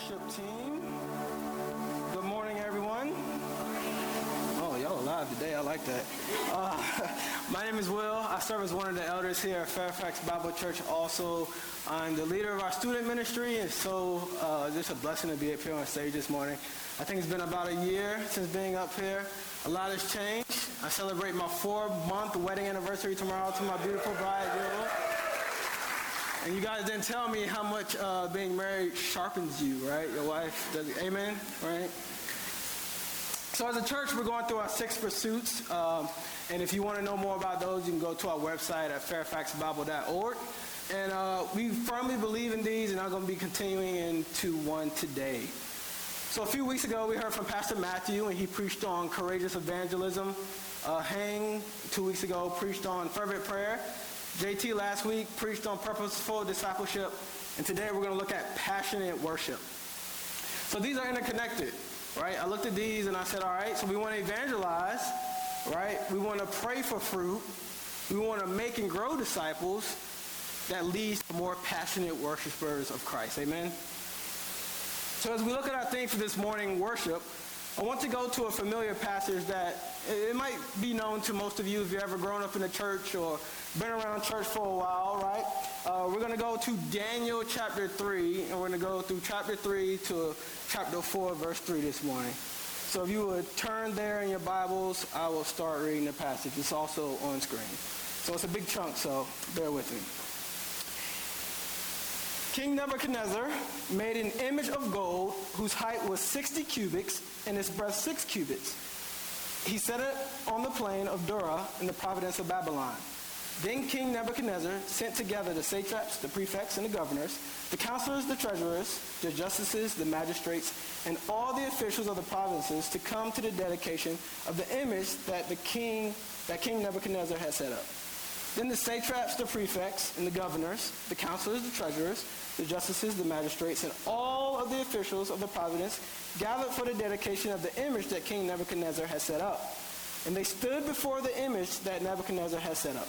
worship team. Good morning, everyone. Oh, y'all alive today. I like that. Uh, my name is Will. I serve as one of the elders here at Fairfax Bible Church. Also, I'm the leader of our student ministry, and so uh, just a blessing to be up here on stage this morning. I think it's been about a year since being up here. A lot has changed. I celebrate my four-month wedding anniversary tomorrow to my beautiful bride, Jill. And you guys didn't tell me how much uh, being married sharpens you, right? Your wife does, amen, right? So as a church, we're going through our six pursuits. Um, and if you want to know more about those, you can go to our website at fairfaxbible.org. And uh, we firmly believe in these, and I'm going to be continuing into one today. So a few weeks ago, we heard from Pastor Matthew, and he preached on courageous evangelism. Uh, Hang, two weeks ago, preached on fervent prayer. JT last week preached on purposeful discipleship, and today we're going to look at passionate worship. So these are interconnected, right? I looked at these and I said, all right, so we want to evangelize, right? We want to pray for fruit. We want to make and grow disciples that leads to more passionate worshipers of Christ. Amen? So as we look at our theme for this morning, worship, I want to go to a familiar passage that it might be known to most of you if you've ever grown up in a church or been around church for a while, right? Uh, we're going to go to Daniel chapter 3, and we're going to go through chapter 3 to chapter 4, verse 3 this morning. So if you would turn there in your Bibles, I will start reading the passage. It's also on screen. So it's a big chunk, so bear with me. King Nebuchadnezzar made an image of gold whose height was 60 cubits and its breadth 6 cubits. He set it on the plain of Dura in the province of Babylon. Then King Nebuchadnezzar sent together the satraps, the prefects, and the governors, the counselors, the treasurers, the justices, the magistrates, and all the officials of the provinces to come to the dedication of the image that the king that King Nebuchadnezzar had set up. Then the satraps, the prefects, and the governors, the counselors, the treasurers, the justices, the magistrates, and all of the officials of the province gathered for the dedication of the image that King Nebuchadnezzar had set up. And they stood before the image that Nebuchadnezzar had set up.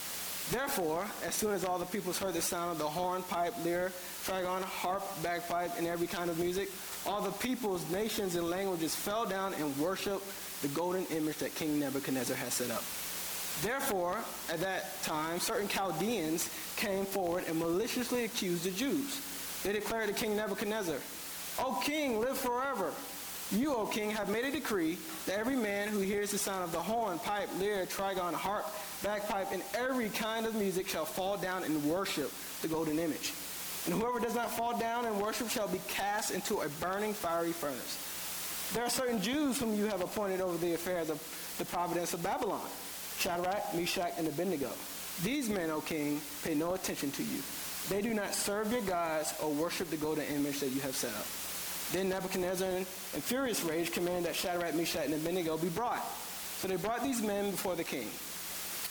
Therefore, as soon as all the peoples heard the sound of the horn, pipe, lyre, trigon, harp, bagpipe, and every kind of music, all the peoples, nations, and languages fell down and worshiped the golden image that King Nebuchadnezzar had set up. Therefore, at that time, certain Chaldeans came forward and maliciously accused the Jews. They declared to King Nebuchadnezzar, O king, live forever. You, O king, have made a decree that every man who hears the sound of the horn, pipe, lyre, trigon, harp, bagpipe, and every kind of music shall fall down and worship the golden image. And whoever does not fall down and worship shall be cast into a burning fiery furnace. There are certain Jews whom you have appointed over the affairs of the providence of Babylon Shadrach, Meshach, and Abednego. These men, O king, pay no attention to you. They do not serve your gods or worship the golden image that you have set up. Then Nebuchadnezzar, in furious rage, commanded that Shadrach, Meshach, and Abednego be brought. So they brought these men before the king.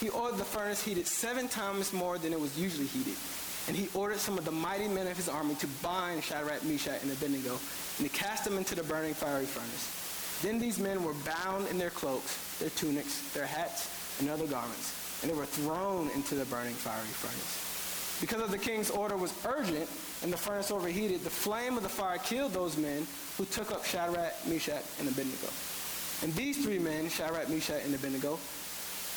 He ordered the furnace heated seven times more than it was usually heated. And he ordered some of the mighty men of his army to bind Shadrach, Meshach, and Abednego, and to cast them into the burning fiery furnace. Then these men were bound in their cloaks, their tunics, their hats, and other garments and they were thrown into the burning fiery furnace. Because of the king's order was urgent and the furnace overheated, the flame of the fire killed those men who took up Shadrach, Meshach, and Abednego. And these three men, Shadrach, Meshach, and Abednego,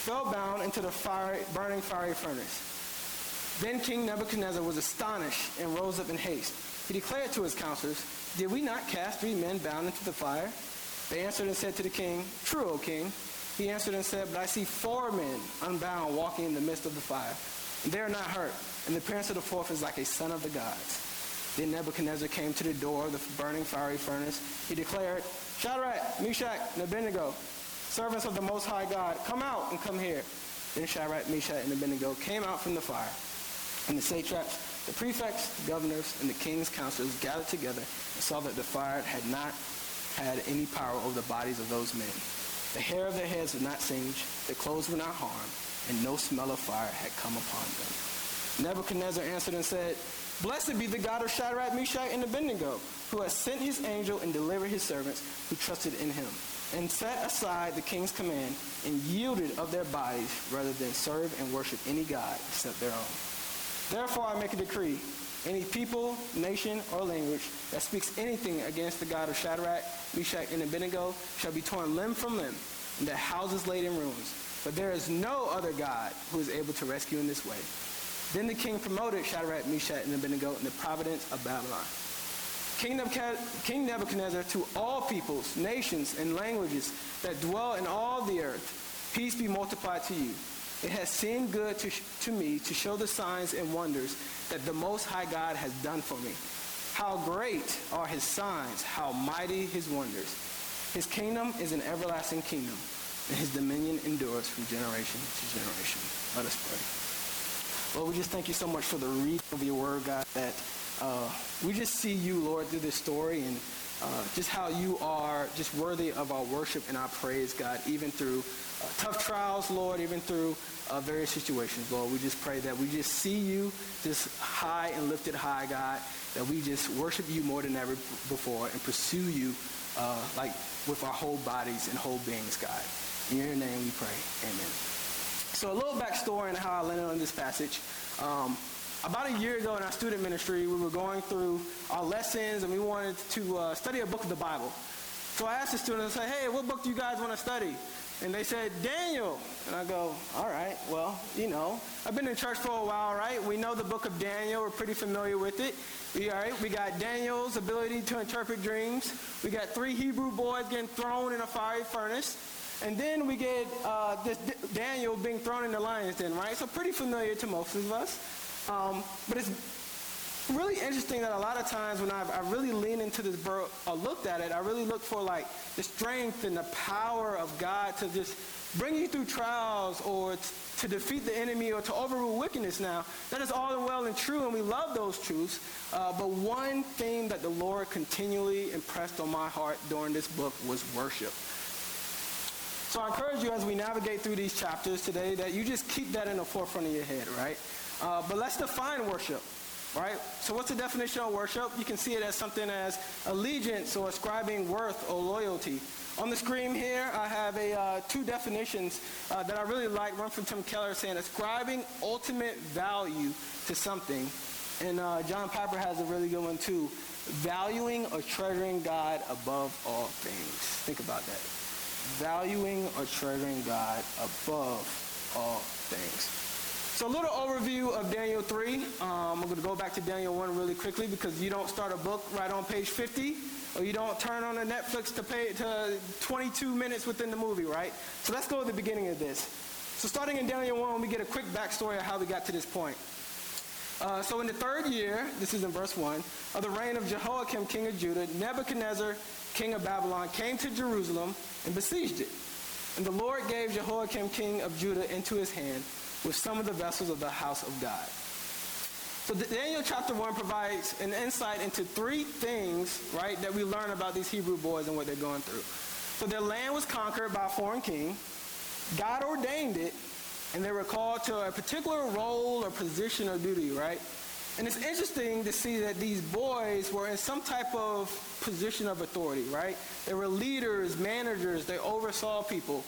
fell bound into the fire, burning fiery furnace. Then King Nebuchadnezzar was astonished and rose up in haste. He declared to his counselors, Did we not cast three men bound into the fire? They answered and said to the king, True, O king. He answered and said, But I see four men unbound walking in the midst of the fire, and they are not hurt, and the appearance of the fourth is like a son of the gods. Then Nebuchadnezzar came to the door of the burning fiery furnace. He declared, Shadrach, Meshach, and Abednego, servants of the Most High God, come out and come here. Then Shadrach, Meshach, and Abednego came out from the fire. And the satraps, the prefects, the governors, and the king's counselors gathered together and saw that the fire had not had any power over the bodies of those men. The hair of their heads was not singed, their clothes were not harmed, and no smell of fire had come upon them. Nebuchadnezzar answered and said, Blessed be the God of Shadrach, Meshach, and Abednego, who has sent his angel and delivered his servants who trusted in him, and set aside the king's command and yielded of their bodies rather than serve and worship any God except their own. Therefore I make a decree any people, nation, or language that speaks anything against the God of Shadrach, Meshach, and Abednego shall be torn limb from limb, and their houses laid in ruins. But there is no other God who is able to rescue in this way. Then the king promoted Shadrach, Meshach, and Abednego in the providence of Babylon. King Nebuchadnezzar to all peoples, nations, and languages that dwell in all the earth, peace be multiplied to you. It has seemed good to, to me to show the signs and wonders that the Most High God has done for me. How great are his signs, how mighty his wonders. His kingdom is an everlasting kingdom, and his dominion endures from generation to generation. Let us pray. Lord, we just thank you so much for the reading of your word, God, that uh, we just see you, Lord, through this story and uh, just how you are just worthy of our worship and our praise, God, even through uh, tough trials, Lord, even through uh, various situations, Lord. We just pray that we just see you just high and lifted high, God, that we just worship you more than ever before and pursue you like with our whole bodies and whole beings, God. In your name we pray. Amen. So a little backstory on how I landed on this passage. Um, about a year ago in our student ministry, we were going through our lessons and we wanted to uh, study a book of the Bible. So I asked the students, I said, hey, what book do you guys want to study? And they said, Daniel. And I go, all right, well, you know, I've been in church for a while, right? We know the book of Daniel. We're pretty familiar with it. We, all right, we got Daniel's ability to interpret dreams. We got three Hebrew boys getting thrown in a fiery furnace. And then we get uh, this D- Daniel being thrown in the lion's den, right? So pretty familiar to most of us. Um, but it's really interesting that a lot of times when I've, I really lean into this book or looked at it, I really look for like the strength and the power of God to just bring you through trials or t- to defeat the enemy or to overrule wickedness now. That is all well and true, and we love those truths. Uh, but one thing that the Lord continually impressed on my heart during this book was worship. So I encourage you as we navigate through these chapters today that you just keep that in the forefront of your head, right? Uh, but let's define worship, right? So what's the definition of worship? You can see it as something as allegiance or ascribing worth or loyalty. On the screen here, I have a, uh, two definitions uh, that I really like. One from Tim Keller saying ascribing ultimate value to something. And uh, John Piper has a really good one too. Valuing or treasuring God above all things. Think about that. Valuing or treasuring God above all things. So a little overview of Daniel 3. Um, I'm going to go back to Daniel 1 really quickly because you don't start a book right on page 50 or you don't turn on the Netflix to pay to 22 minutes within the movie, right? So let's go to the beginning of this. So starting in Daniel 1, we get a quick backstory of how we got to this point. Uh, so in the third year, this is in verse 1, of the reign of Jehoiakim, king of Judah, Nebuchadnezzar, king of Babylon, came to Jerusalem and besieged it. And the Lord gave Jehoiakim, king of Judah, into his hand with some of the vessels of the house of God. So Daniel chapter 1 provides an insight into three things, right, that we learn about these Hebrew boys and what they're going through. So their land was conquered by a foreign king. God ordained it, and they were called to a particular role or position or duty, right? And it's interesting to see that these boys were in some type of position of authority, right? They were leaders, managers, they oversaw people,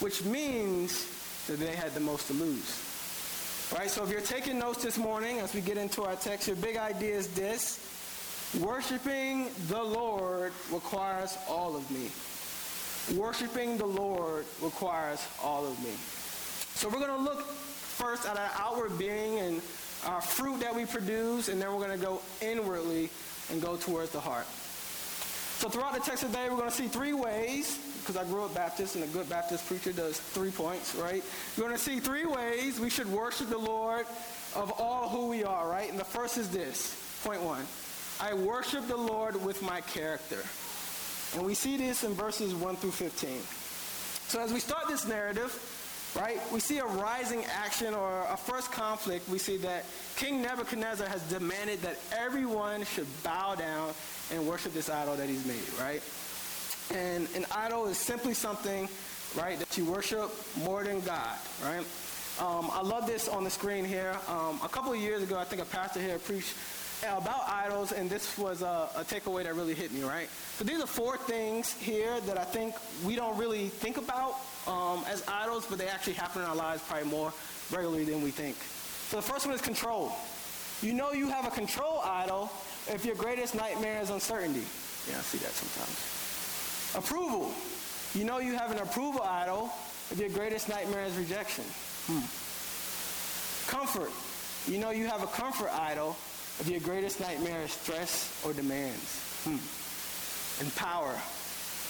which means that they had the most to lose. Right? So if you're taking notes this morning as we get into our text, your big idea is this. Worshiping the Lord requires all of me. Worshiping the Lord requires all of me. So we're going to look first at our outward being and our fruit that we produce, and then we're going to go inwardly and go towards the heart. So throughout the text today, we're going to see three ways, because I grew up Baptist, and a good Baptist preacher does three points, right? You're going to see three ways we should worship the Lord of all who we are, right? And the first is this, point one. I worship the Lord with my character. And we see this in verses 1 through 15. So as we start this narrative, right, we see a rising action or a first conflict. We see that King Nebuchadnezzar has demanded that everyone should bow down and worship this idol that he's made, right? And an idol is simply something, right, that you worship more than God, right? Um, I love this on the screen here. Um, a couple of years ago, I think a pastor here preached about idols, and this was a, a, takeaway that really hit me, right? So these are four things here that I think we don't really think about um, as idols, but they actually happen in our lives probably more regularly than we think. So the first one is control. You know you have a control idol if your greatest nightmare is uncertainty. Yeah, I see that sometimes. Approval. You know you have an approval idol if your greatest nightmare is rejection. Hmm. Comfort. You know you have a comfort idol if your greatest nightmare is stress or demands. Hmm. And power.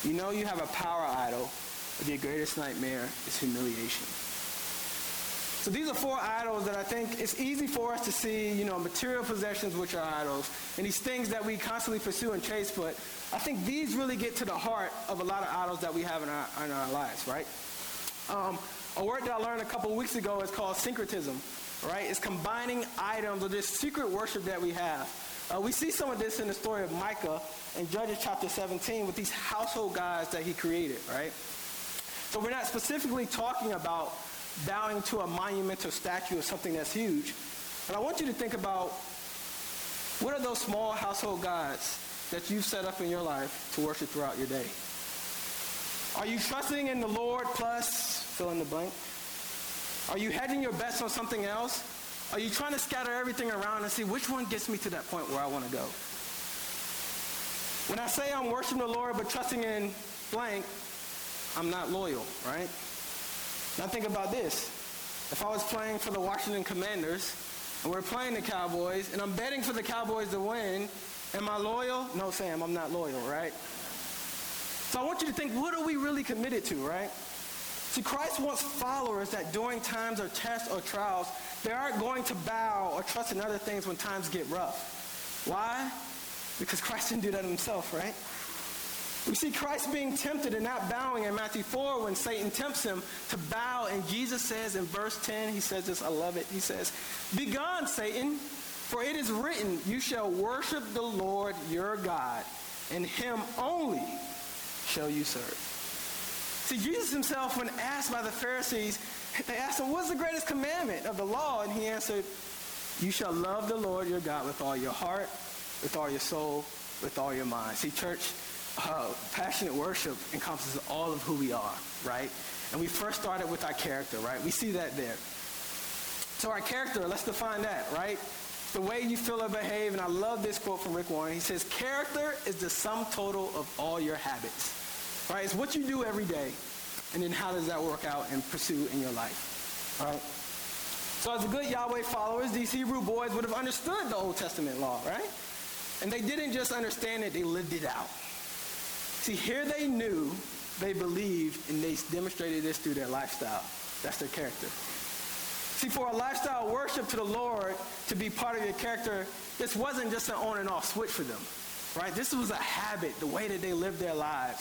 You know you have a power idol if your greatest nightmare is humiliation. So these are four idols that I think it's easy for us to see, you know, material possessions which are idols, and these things that we constantly pursue and chase, but I think these really get to the heart of a lot of idols that we have in our, in our lives, right? Um, a word that I learned a couple weeks ago is called syncretism right? It's combining items of this secret worship that we have. Uh, we see some of this in the story of Micah in Judges chapter 17 with these household gods that he created, right? So we're not specifically talking about bowing to a monumental statue of something that's huge, but I want you to think about what are those small household gods that you've set up in your life to worship throughout your day? Are you trusting in the Lord plus fill in the blank? Are you hedging your bets on something else? Are you trying to scatter everything around and see which one gets me to that point where I want to go? When I say I'm worshiping the Lord but trusting in blank, I'm not loyal, right? Now think about this. If I was playing for the Washington Commanders and we're playing the Cowboys and I'm betting for the Cowboys to win, am I loyal? No, Sam, I'm not loyal, right? So I want you to think, what are we really committed to, right? See, Christ wants followers that during times or tests or trials, they aren't going to bow or trust in other things when times get rough. Why? Because Christ didn't do that himself, right? We see Christ being tempted and not bowing in Matthew 4 when Satan tempts him to bow. And Jesus says in verse 10, he says this, I love it. He says, Begone, Satan, for it is written, You shall worship the Lord your God, and him only shall you serve. See, Jesus himself, when asked by the Pharisees, they asked him, What's the greatest commandment of the law? And he answered, You shall love the Lord your God with all your heart, with all your soul, with all your mind. See, church, uh, passionate worship encompasses all of who we are, right? And we first started with our character, right? We see that there. So our character, let's define that, right? The way you feel or behave, and I love this quote from Rick Warren. He says, character is the sum total of all your habits. Right? It's what you do every day, and then how does that work out and pursue in your life. Right? So as good Yahweh followers, these Hebrew boys would have understood the Old Testament law, right? And they didn't just understand it, they lived it out. See, here they knew, they believed, and they demonstrated this through their lifestyle. That's their character. See, for a lifestyle worship to the Lord to be part of your character, this wasn't just an on and off switch for them, right? This was a habit, the way that they lived their lives.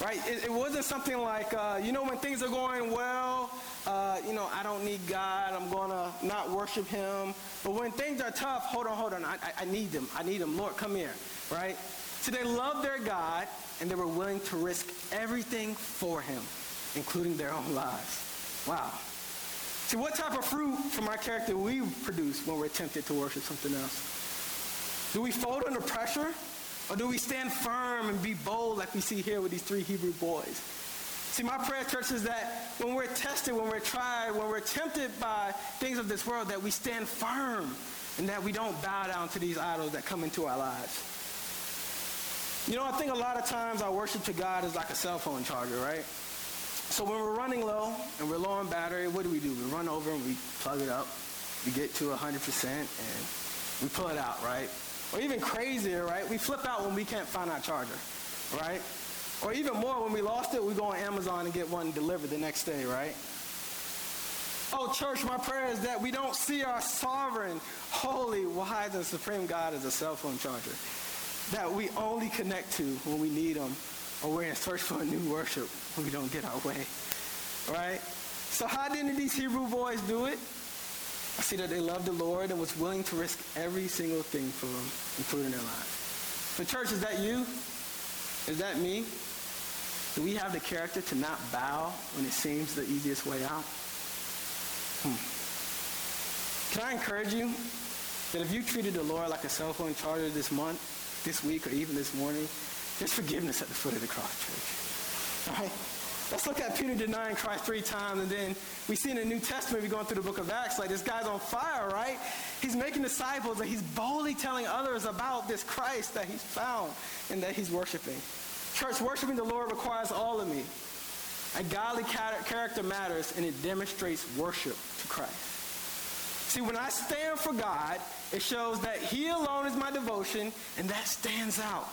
Right? It, it wasn't something like, uh, you know, when things are going well, uh, you know, I don't need God. I'm going to not worship him. But when things are tough, hold on, hold on. I, I, I need them. I need them. Lord, come here. Right? So they loved their God, and they were willing to risk everything for him, including their own lives. Wow. See, what type of fruit from our character we produce when we're tempted to worship something else? Do we fold under pressure? Or do we stand firm and be bold like we see here with these three Hebrew boys? See, my prayer, church, is that when we're tested, when we're tried, when we're tempted by things of this world, that we stand firm and that we don't bow down to these idols that come into our lives. You know, I think a lot of times our worship to God is like a cell phone charger, right? So when we're running low and we're low on battery, what do we do? We run over and we plug it up. We get to 100% and we pull it out, right? Or even crazier, right? We flip out when we can't find our charger, right? Or even more, when we lost it, we go on Amazon and get one delivered the next day, right? Oh, church, my prayer is that we don't see our sovereign, holy, wise, and supreme God as a cell phone charger that we only connect to when we need them or we're in search for a new worship when we don't get our way, right? So how did these Hebrew boys do it? I see that they loved the Lord and was willing to risk every single thing for him, including their lives. The church, is that you? Is that me? Do we have the character to not bow when it seems the easiest way out? Hmm. Can I encourage you that if you treated the Lord like a cell phone charger this month, this week, or even this morning, there's forgiveness at the foot of the cross, church. All right? Let's look at Peter denying Christ three times, and then we see in the New Testament, we're going through the book of Acts, like this guy's on fire, right? He's making disciples, and he's boldly telling others about this Christ that he's found and that he's worshiping. Church, worshiping the Lord requires all of me. A godly character matters, and it demonstrates worship to Christ. See, when I stand for God, it shows that He alone is my devotion, and that stands out.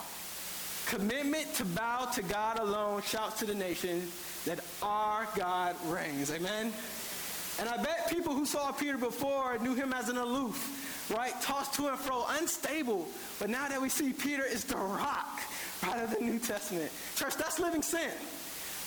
Commitment to bow to God alone shouts to the nation that our God reigns. Amen? And I bet people who saw Peter before knew him as an aloof, right? Tossed to and fro, unstable. But now that we see Peter is the rock, right, of the New Testament. Church, that's living sin.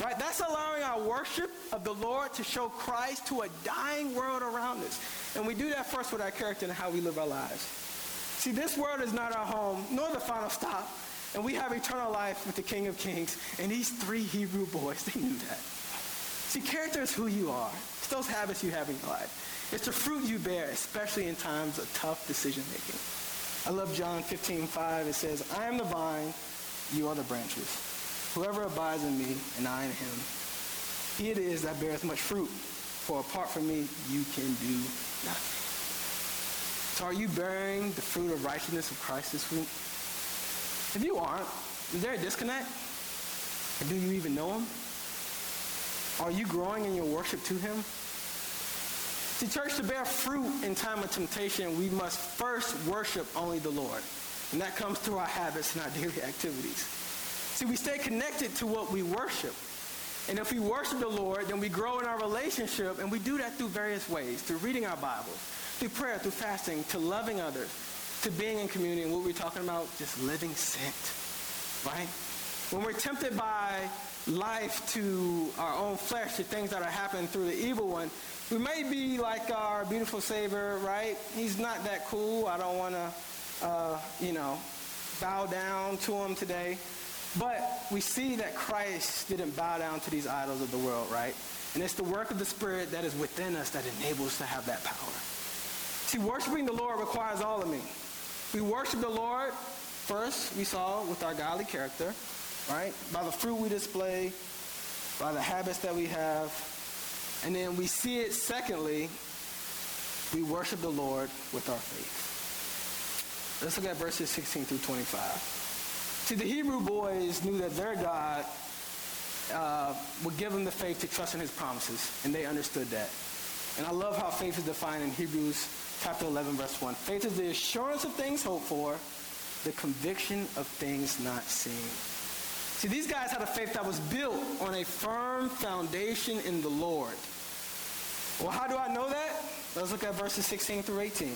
Right? That's allowing our worship of the Lord to show Christ to a dying world around us. And we do that first with our character and how we live our lives. See, this world is not our home, nor the final stop. And we have eternal life with the King of Kings. And these three Hebrew boys, they knew that. See, character is who you are. It's those habits you have in your life. It's the fruit you bear, especially in times of tough decision making. I love John 15, 5. It says, I am the vine, you are the branches. Whoever abides in me, and I in him, he it is that beareth much fruit. For apart from me, you can do nothing. So are you bearing the fruit of righteousness of Christ this week? If you aren't, is there a disconnect? Or do you even know him? Are you growing in your worship to him? See, church, to bear fruit in time of temptation, we must first worship only the Lord. And that comes through our habits and our daily activities. See, we stay connected to what we worship. And if we worship the Lord, then we grow in our relationship, and we do that through various ways through reading our Bibles, through prayer, through fasting, to loving others, to being in community and what we're talking about, just living sent, right? When we're tempted by life to our own flesh, to things that are happening through the evil one, we may be like our beautiful Savior, right? He's not that cool. I don't want to, uh, you know, bow down to him today. But we see that Christ didn't bow down to these idols of the world, right? And it's the work of the Spirit that is within us that enables us to have that power. See, worshiping the Lord requires all of me. We worship the Lord first, we saw, with our godly character, right? By the fruit we display, by the habits that we have. And then we see it, secondly, we worship the Lord with our faith. Let's look at verses 16 through 25. See, the Hebrew boys knew that their God uh, would give them the faith to trust in his promises, and they understood that. And I love how faith is defined in Hebrews chapter 11, verse 1. Faith is the assurance of things hoped for, the conviction of things not seen. See, these guys had a faith that was built on a firm foundation in the Lord. Well, how do I know that? Let's look at verses 16 through 18.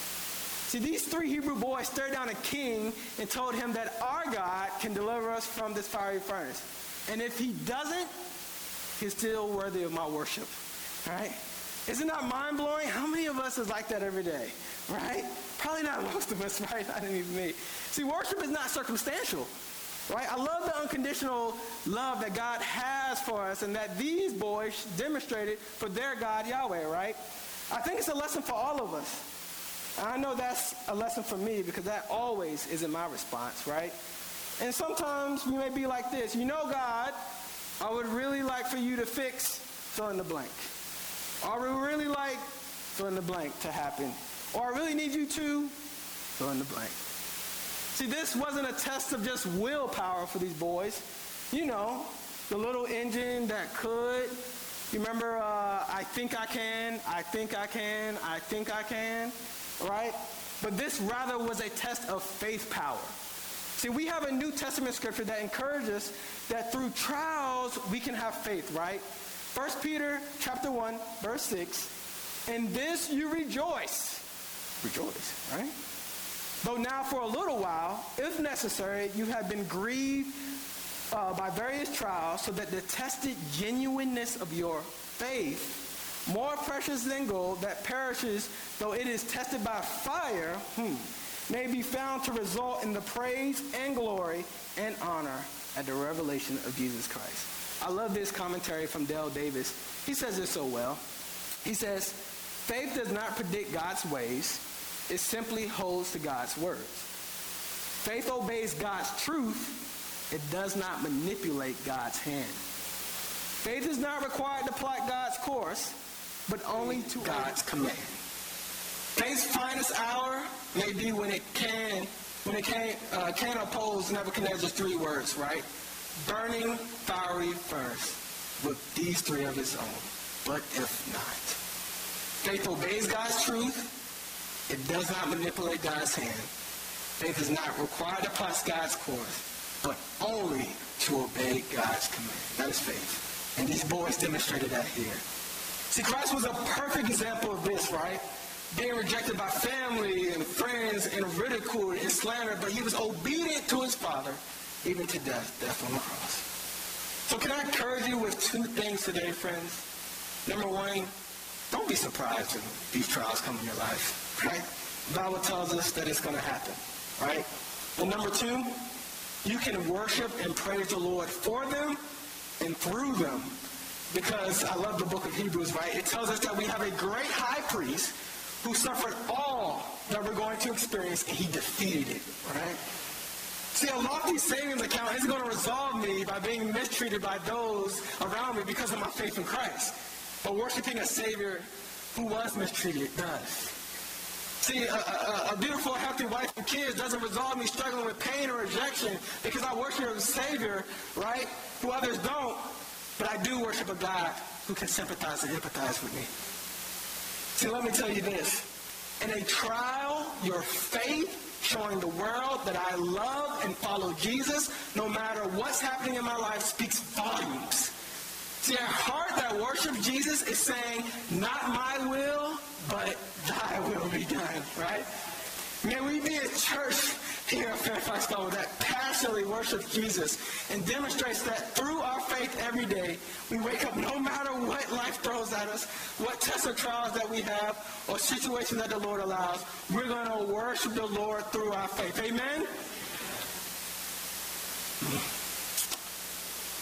See, these three Hebrew boys stared down a king and told him that our God can deliver us from this fiery furnace. And if he doesn't, he's still worthy of my worship. Right? Isn't that mind blowing? How many of us is like that every day, right? Probably not most of us, right? Not even me. See, worship is not circumstantial, right? I love the unconditional love that God has for us and that these boys demonstrated for their God, Yahweh, right? I think it's a lesson for all of us. I know that's a lesson for me because that always isn't my response, right? And sometimes we may be like this. You know, God, I would really like for you to fix fill in the blank. Or I would really like fill in the blank to happen. Or I really need you to fill in the blank. See, this wasn't a test of just willpower for these boys. You know, the little engine that could. You remember, uh, I think I can, I think I can, I think I can, right? But this rather was a test of faith power. See, we have a New Testament scripture that encourages that through trials we can have faith, right? 1 Peter chapter 1, verse 6. In this you rejoice. Rejoice, right? Though now for a little while, if necessary, you have been grieved uh, by various trials, so that the tested genuineness of your faith, more precious than gold that perishes, though it is tested by fire, hmm, may be found to result in the praise and glory and honor at the revelation of Jesus Christ. I love this commentary from Dale Davis. He says it so well. He says, faith does not predict God's ways, it simply holds to God's words. Faith obeys God's truth, it does not manipulate God's hand. Faith is not required to plot God's course, but only to God's command. Faith's finest hour may be when it can, when it can, uh, can oppose Nebuchadnezzar's three words, right? Burning fiery first, with these three of his own. But if not, faith obeys God's truth. It does not manipulate God's hand. Faith is not required to pass God's course, but only to obey God's command. That is faith. And these boys demonstrated that here. See, Christ was a perfect example of this, right? being rejected by family and friends and ridiculed and slandered, but he was obedient to his father, even to death, death on the cross. So can I encourage you with two things today, friends? Number one, don't be surprised when these trials come in your life, right? The Bible tells us that it's going to happen, right? And number two, you can worship and praise the Lord for them and through them because I love the book of Hebrews, right? It tells us that we have a great high priest who suffered all that we're going to experience, and he defeated it, right? See, a lofty savings account isn't going to resolve me by being mistreated by those around me because of my faith in Christ. But worshiping a Savior who was mistreated does. See, a, a, a, beautiful, healthy wife and kids doesn't resolve me struggling with pain or rejection because I worship a Savior, right, who others don't. But I do worship a God who can sympathize and empathize with me. See, let me tell you this. In a trial, your faith showing the world that I love and follow Jesus, no matter what's happening in my life, speaks volumes. See, a heart that worships Jesus is saying, not my will, but thy will be done, right? May we be a church here at Fairfax Global that passionately worships Jesus and demonstrates that through our faith every day, we wake up no matter what life throws at us, what tests or trials that we have, or situations that the Lord allows, we're going to worship the Lord through our faith. Amen?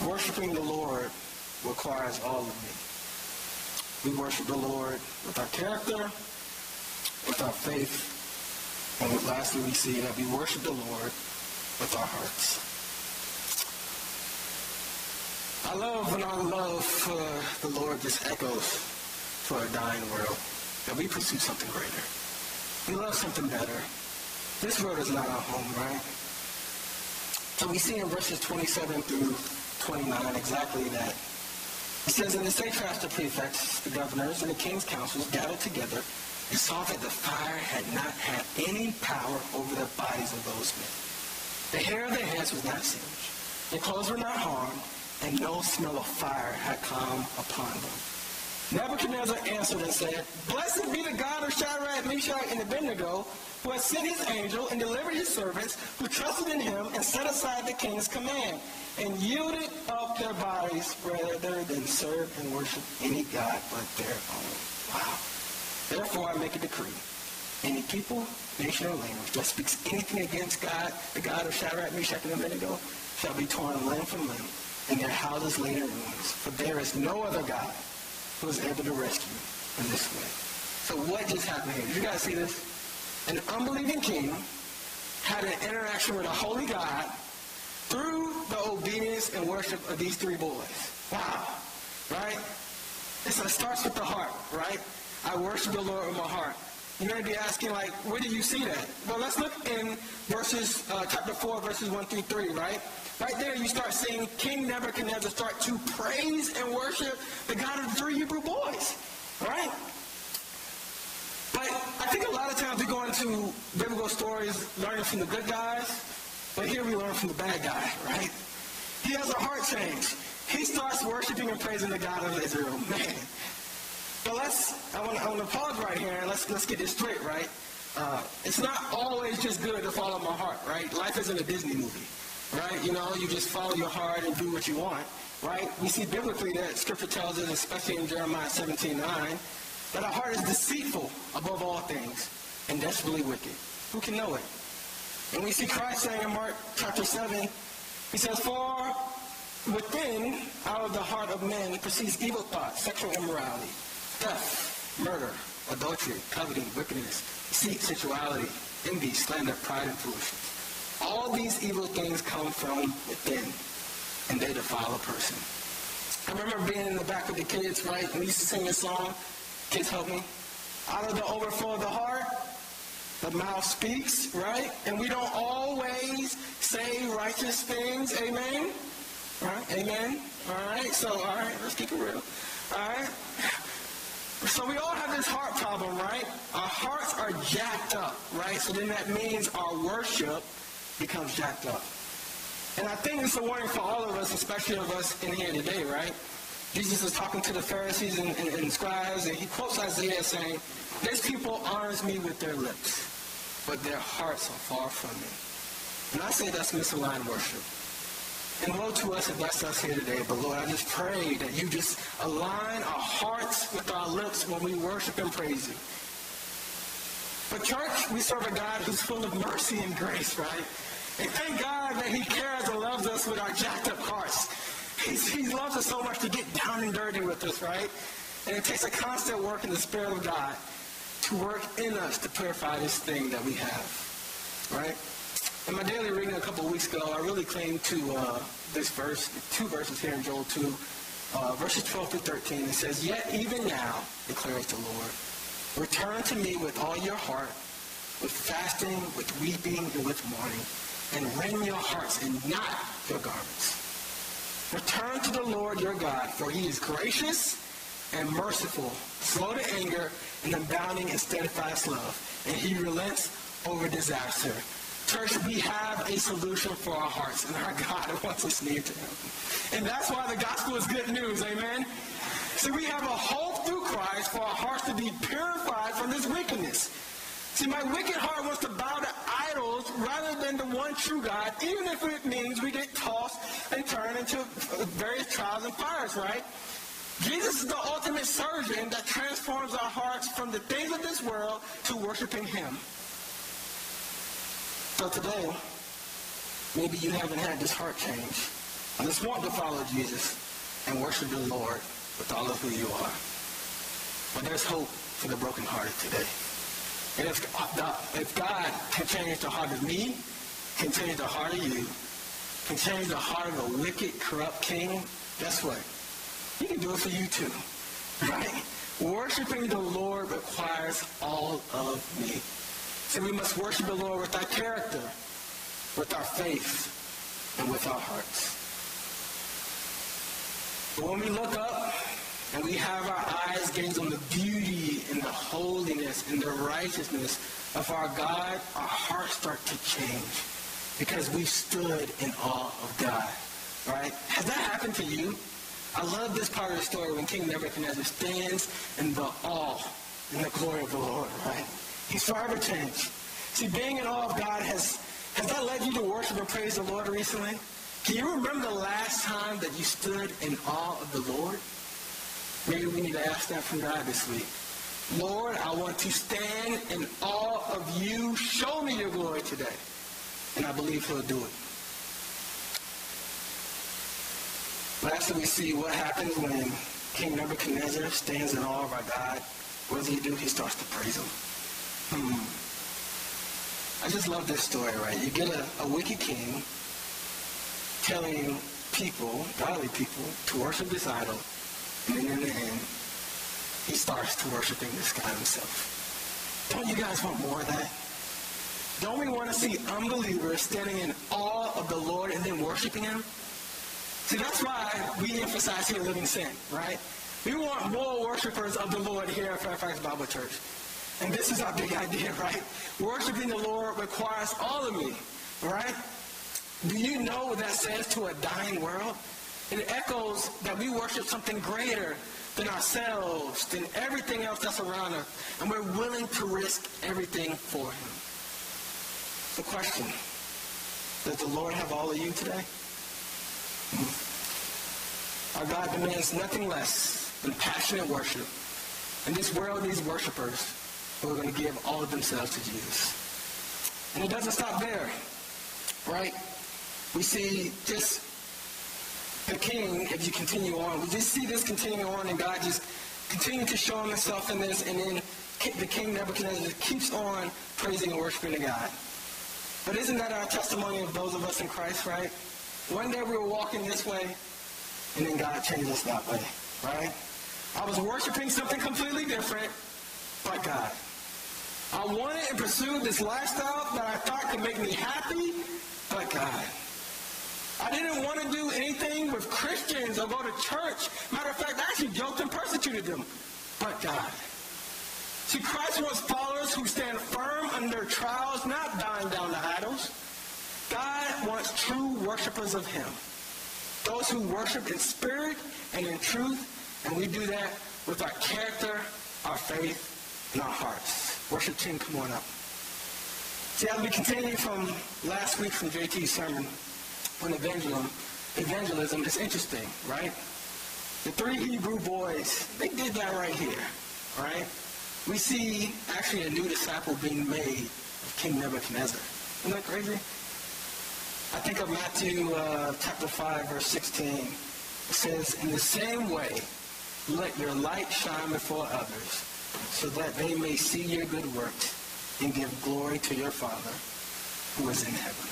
Worshiping the Lord requires all of me. We worship the Lord with our character, with our faith, and lastly, we see that we worship the Lord with our hearts. I love when our love for the Lord just echoes for a dying world, that we pursue something greater. We love something better. This world is not our home, right? So we see in verses 27 through 29 exactly that. It says, And the satraps, the prefects, the governors, and the king's councils gathered together and saw that the fire had not had any power over the bodies of those men. The hair of their heads was not singed, their clothes were not harmed, and no smell of fire had come upon them. Nebuchadnezzar answered and said, Blessed be the God of Shadrach, Meshach, and Abednego, who has sent his angel and delivered his servants who trusted in him and set aside the king's command and yielded up their bodies rather than serve and worship any god but their own. Wow. Therefore, I make a decree. Any people, nation, or language that speaks anything against God, the God of Shadrach, Meshach, and Abednego, shall be torn limb from limb, and their houses laid in ruins. For there is no other God who is able to rescue in this way. So what just happened here? You guys see this? An unbelieving king had an interaction with a holy God through the obedience and worship of these three boys. Wow. Right? it starts with the heart, right? I worship the Lord with my heart. You may be asking, like, where do you see that? Well, let's look in verses, uh, chapter 4, verses 1 through 3, right? Right there, you start seeing King Nebuchadnezzar start to praise and worship the God of the three Hebrew boys, right? But I think a lot of times we go into biblical stories learning from the good guys, but here we learn from the bad guy, right? He has a heart change. He starts worshiping and praising the God of Israel. Man, so let's, I want, to pause right here and let's, let's get this straight, right? Uh, it's not always just good to follow my heart, right? Life isn't a Disney movie, right? You know, you just follow your heart and do what you want, right? We see biblically that Scripture tells us, especially in Jeremiah 17, 9, that our heart is deceitful above all things and desperately wicked. Who can know it? And we see Christ saying in Mark chapter 7, he says, For within, out of the heart of men, proceeds evil thoughts, sexual immorality, theft, murder, adultery, coveting, wickedness, deceit, sensuality, envy, slander, pride, and foolishness. All these evil things come from within, and they defile a person. I remember being in the back with the kids, right? We used to sing this song. Kids help me. Out of the overflow of the heart, the mouth speaks, right? And we don't always say righteous things. Amen? All right? Amen? All right? So, all right, let's keep it real. All right? So we all have this heart problem, right? Our hearts are jacked up, right? So then that means our worship becomes jacked up. And I think it's a warning for all of us, especially of us in here today, right? Jesus is talking to the Pharisees and, and, and scribes, and he quotes Isaiah saying, This people honors me with their lips, but their hearts are far from me. And I say that's misaligned worship. And woe to us if that's us here today. But Lord, I just pray that you just align our hearts with our lips when we worship and praise you. But church, we serve a God who's full of mercy and grace, right? And thank God that he cares and loves us with our jacked up hearts. He's, he loves us so much to get down and dirty with us, right? And it takes a constant work in the Spirit of God to work in us to purify this thing that we have, right? In my daily reading a couple of weeks ago, I really came to uh, this verse, two verses here in Joel 2, uh, verses 12 through 13. It says, Yet even now, declares the Lord, return to me with all your heart, with fasting, with weeping, and with mourning, and rend your hearts and not your garments. Return to the Lord your God, for he is gracious and merciful, slow to anger, and abounding in steadfast love, and he relents over disaster Church, we have a solution for our hearts, and our God wants us near to him. And that's why the gospel is good news, amen? See, we have a hope through Christ for our hearts to be purified from this wickedness. See, my wicked heart wants to bow to idols rather than the one true God, even if it means we get tossed and turned into uh, various trials and fires, right? Jesus is the ultimate surgeon that transforms our hearts from the things of this world to worshiping him. So today, maybe you haven't had this heart change. I just want to follow Jesus and worship the Lord with all of who you are. But there's hope for the brokenhearted today. And if, uh, if God can change the heart of me, can change the heart of you, can change the heart of a wicked, corrupt king, guess what? He can do it for you too. Right? Worshiping the Lord requires all of me. So we must worship the Lord with our character, with our faith, and with our hearts. But when we look up and we have our eyes gazed on the beauty and the holiness and the righteousness of our God, our hearts start to change because we stood in awe of God. Right? Has that happened to you? I love this part of the story when King Nebuchadnezzar stands in the awe and the glory of the Lord, right? He's forever changed. See, being in awe of God has, has that led you to worship and praise the Lord recently? Can you remember the last time that you stood in awe of the Lord? Maybe we need to ask that from God this week. Lord, I want to stand in awe of you. Show me your glory today. And I believe he'll do it. Lastly, we see what happens when King Nebuchadnezzar stands in awe of our God. What does he do? He starts to praise him. Hmm. I just love this story, right? You get a, a wicked king telling people, godly people, to worship this idol, and then in the end, he starts to worshiping this God himself. Don't you guys want more of that? Don't we want to see unbelievers standing in awe of the Lord and then worshiping him? See, that's why we emphasize here Living sin, right? We want more worshipers of the Lord here at Fairfax Bible Church. And this is our big idea, right? Worshiping the Lord requires all of me, right? Do you know what that says to a dying world? It echoes that we worship something greater than ourselves, than everything else that's around us. And we're willing to risk everything for him. The question, does the Lord have all of you today? Our God demands nothing less than passionate worship. And this world needs worshipers who are going to give all of themselves to Jesus. And it doesn't stop there, right? We see just the king, if you continue on, we just see this continuing on and God just continuing to show himself in this, and then the king Nebuchadnezzar just keeps on praising and worshiping God. But isn't that our testimony of those of us in Christ, right? One day we were walking this way, and then God changed us that way, right? I was worshiping something completely different, but God. I wanted and pursued this lifestyle that I thought could make me happy, but God. I didn't want to do anything with Christians or go to church. Matter of fact, I actually joked and persecuted them, but God. See, Christ wants followers who stand firm under trials, not dying down to idols. God wants true worshipers of him. Those who worship in spirit and in truth, and we do that with our character, our faith, and our hearts. Worship team, come on up. See, as we continue from last week from JT's sermon on evangelism, evangelism, it's interesting, right? The three Hebrew boys, they did that right here, right? We see actually a new disciple being made of King Nebuchadnezzar. Isn't that crazy? I think of Matthew uh, chapter 5, verse 16. It says, In the same way, let your light shine before others so that they may see your good works and give glory to your Father who is in heaven.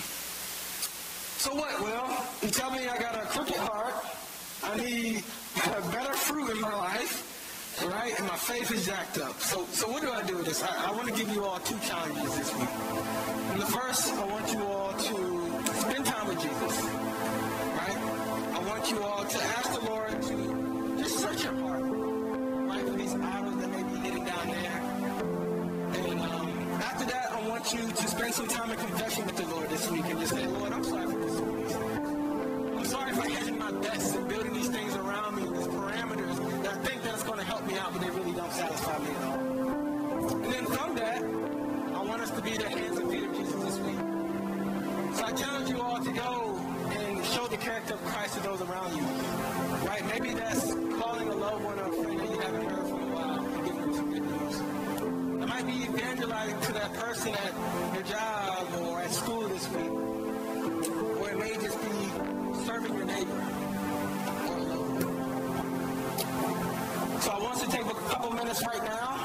So what, Well, You tell me I got a crooked heart. I need better fruit in my life. Right? And my faith is jacked up. So, so what do I do with this? I, I want to give you all two challenges this week. And the first, I want you all to spend time with Jesus. Right? I want you all to ask the Lord to just search your heart. Want you to spend some time in confession with the Lord this week and just say, Lord, I'm sorry for this. I'm sorry for hedging my bets and building these things around me, these parameters that I think that's going to help me out, but they really don't satisfy me at all. And then from that, I want us to be the hands and feet of Jesus this week. So I challenge you all to go and show the character of Christ to those around you. Right? Maybe that's calling a loved one Be evangelizing to that person at your job or at school this week. Or it may just be serving your neighbor. So I want to take a couple minutes right now.